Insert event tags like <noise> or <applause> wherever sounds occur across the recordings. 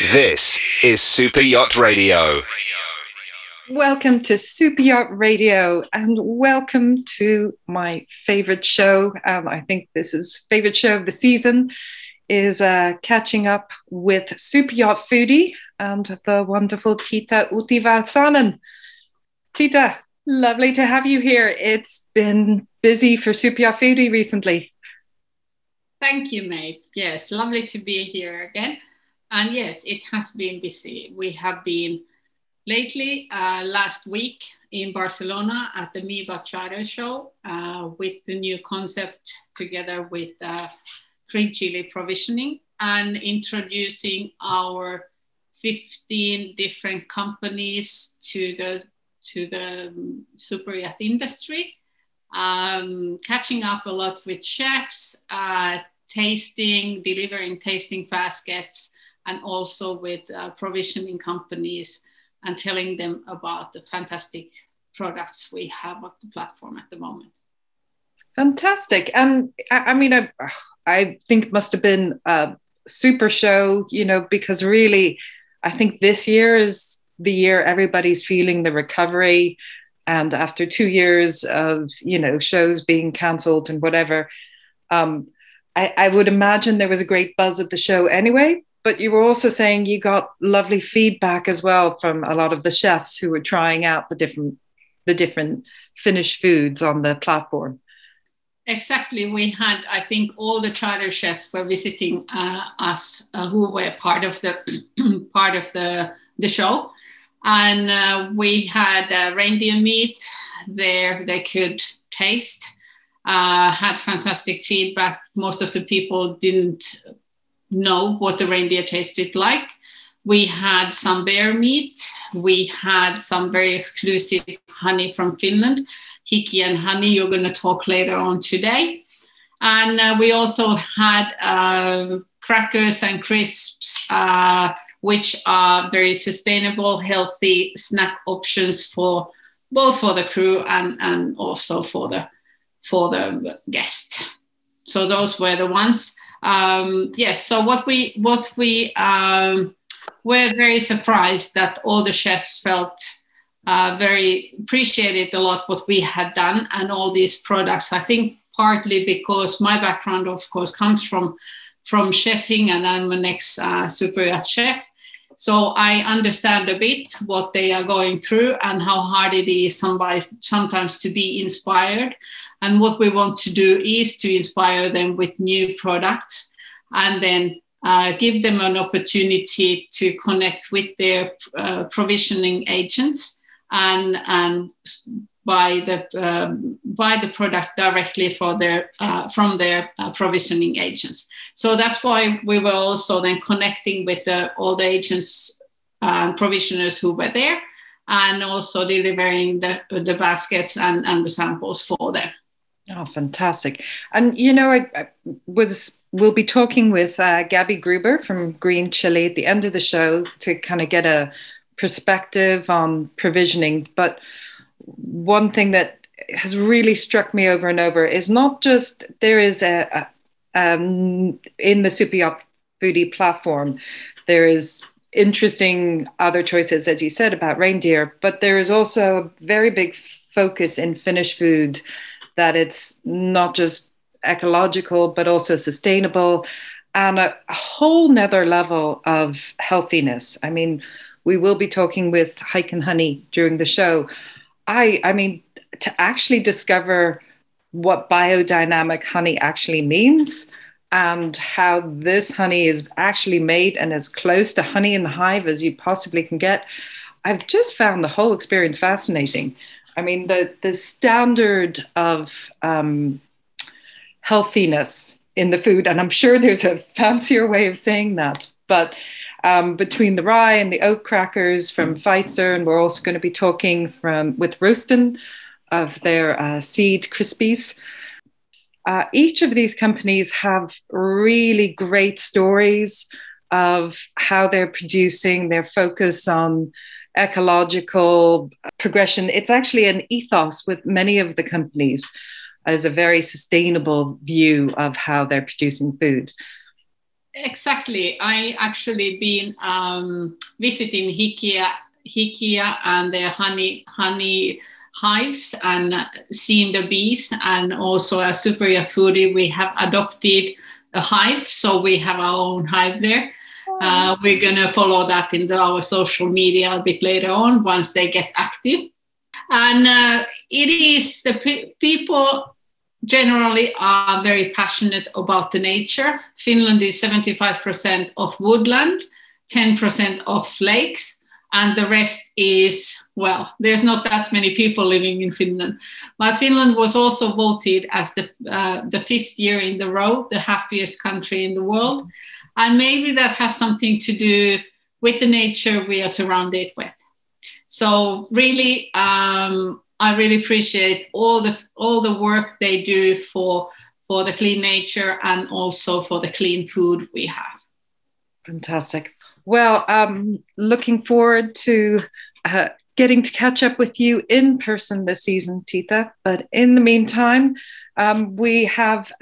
This is Super Yacht Radio. Welcome to Super Yacht Radio and welcome to my favorite show. Um, I think this is favorite show of the season is uh, catching up with Super Yacht Foodie and the wonderful Tita Utivalsanen. Tita, lovely to have you here. It's been busy for Super Yacht Foodie recently. Thank you, mate. Yes, lovely to be here again. And yes, it has been busy. We have been lately, uh, last week in Barcelona at the MYBA Charter Show uh, with the new concept together with uh, green chili provisioning and introducing our 15 different companies to the to the super yacht industry um, catching up a lot with chefs uh, tasting delivering tasting baskets and also with uh, provisioning companies and telling them about the fantastic products we have at the platform at the moment. Fantastic. And I, I mean, I, I think it must have been a super show, you know, because really, I think this year is the year everybody's feeling the recovery. And after two years of, you know, shows being cancelled and whatever, um, I, I would imagine there was a great buzz at the show anyway but you were also saying you got lovely feedback as well from a lot of the chefs who were trying out the different the different Finnish foods on the platform. Exactly. We had, I think, all the charter chefs were visiting uh, us uh, who were part of the <clears throat> part of the the show, and uh, we had reindeer meat there. They could taste. Uh, had fantastic feedback. Most of the people didn't know what the reindeer tasted like. We had some bear meat. We had some very exclusive honey from Finland, Hiki and honey. You're going to talk later on today. And uh, we also had uh, crackers and crisps, uh, which are very sustainable, healthy snack options for both for the crew and, and also for the for the guest. So those were the ones um, yes so what we what we um, were very surprised that all the chefs felt uh, very appreciated a lot what we had done and all these products. I think partly because my background of course comes from from chefing and i'm an ex uh, super chef so I understand a bit what they are going through and how hard it is sometimes to be inspired. And what we want to do is to inspire them with new products and then uh, give them an opportunity to connect with their uh, provisioning agents and, and buy the um, buy the product directly for their uh, from their uh, provisioning agents. So that's why we were also then connecting with the, all the agents and provisioners who were there, and also delivering the the baskets and, and the samples for them. Oh, fantastic! And you know, I, I was we'll be talking with uh, Gabby Gruber from Green Chili at the end of the show to kind of get a perspective on provisioning, but one thing that has really struck me over and over is not just there is a, a um, in the Yacht Foodie platform, there is interesting other choices, as you said, about reindeer, but there is also a very big focus in Finnish food that it's not just ecological, but also sustainable and a, a whole nother level of healthiness. I mean, we will be talking with Hike and Honey during the show I, I mean, to actually discover what biodynamic honey actually means and how this honey is actually made and as close to honey in the hive as you possibly can get, I've just found the whole experience fascinating. I mean, the the standard of um, healthiness in the food, and I'm sure there's a fancier way of saying that, but um, between the rye and the oat crackers from Fazer, and we're also going to be talking from with Roaston of their uh, seed crispies. Uh, each of these companies have really great stories of how they're producing, their focus on ecological progression. It's actually an ethos with many of the companies as a very sustainable view of how they're producing food. Exactly. I actually been um, visiting Hikia, Hikia and the honey honey hives and seeing the bees. And also as Super Foodie, we have adopted a hive, so we have our own hive there. Uh, we're to follow that into our social media a bit later on once they get active. And uh, it is the pe- people generally are very passionate about the nature. Finland is 75% of woodland, 10% of lakes, and the rest is, well, there's not that many people living in Finland. But Finland was also voted as the, uh, the fifth year in the row, the happiest country in the world. And maybe that has something to do with the nature we are surrounded with. So really, um, I really appreciate all the all the work they do for for the clean nature and also for the clean food we have. Fantastic. Well, um, looking forward to uh, getting to catch up with you in person this season, Tita. But in the meantime, um, we have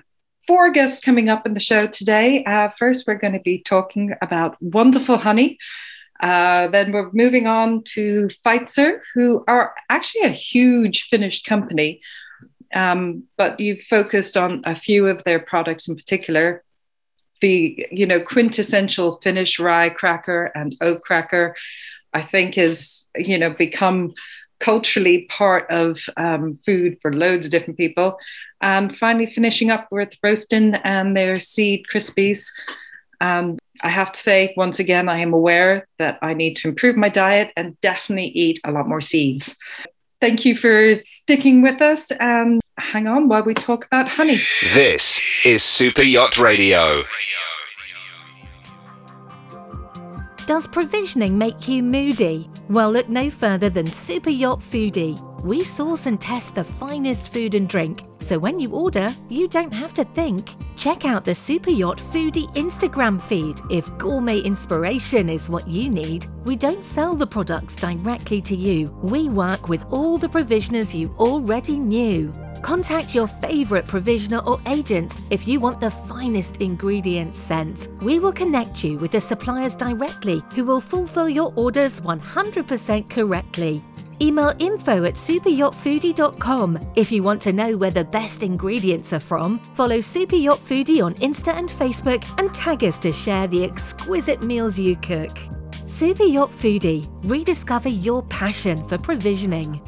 four guests coming up in the show today. Uh, first, we're going to be talking about wonderful honey. Uh, then we're moving on to Fazer, who are actually a huge Finnish company, um, but you've focused on a few of their products in particular. The you know quintessential Finnish rye cracker and oat cracker, I think, has you know become culturally part of um, food for loads of different people. And finally, finishing up with Roastin and their seed crispies. And I have to say, once again, I am aware that I need to improve my diet and definitely eat a lot more seeds. Thank you for sticking with us and hang on while we talk about honey. This is Super Yacht Radio. Does provisioning make you moody? Well, look no further than Super Yacht Foodie. We source and test the finest food and drink, so when you order, you don't have to think. Check out the Super Yacht Foodie Instagram feed if gourmet inspiration is what you need. We don't sell the products directly to you, we work with all the provisioners you already knew. Contact your favourite provisioner or agent if you want the finest ingredients sent. We will connect you with the suppliers directly who will fulfill your orders 100% correctly. Email info at superyachtfoodie.com if you want to know where the best ingredients are from. Follow Super Yacht Foodie on Insta and Facebook and tag us to share the exquisite meals you cook. Super Yacht Foodie, rediscover your passion for provisioning.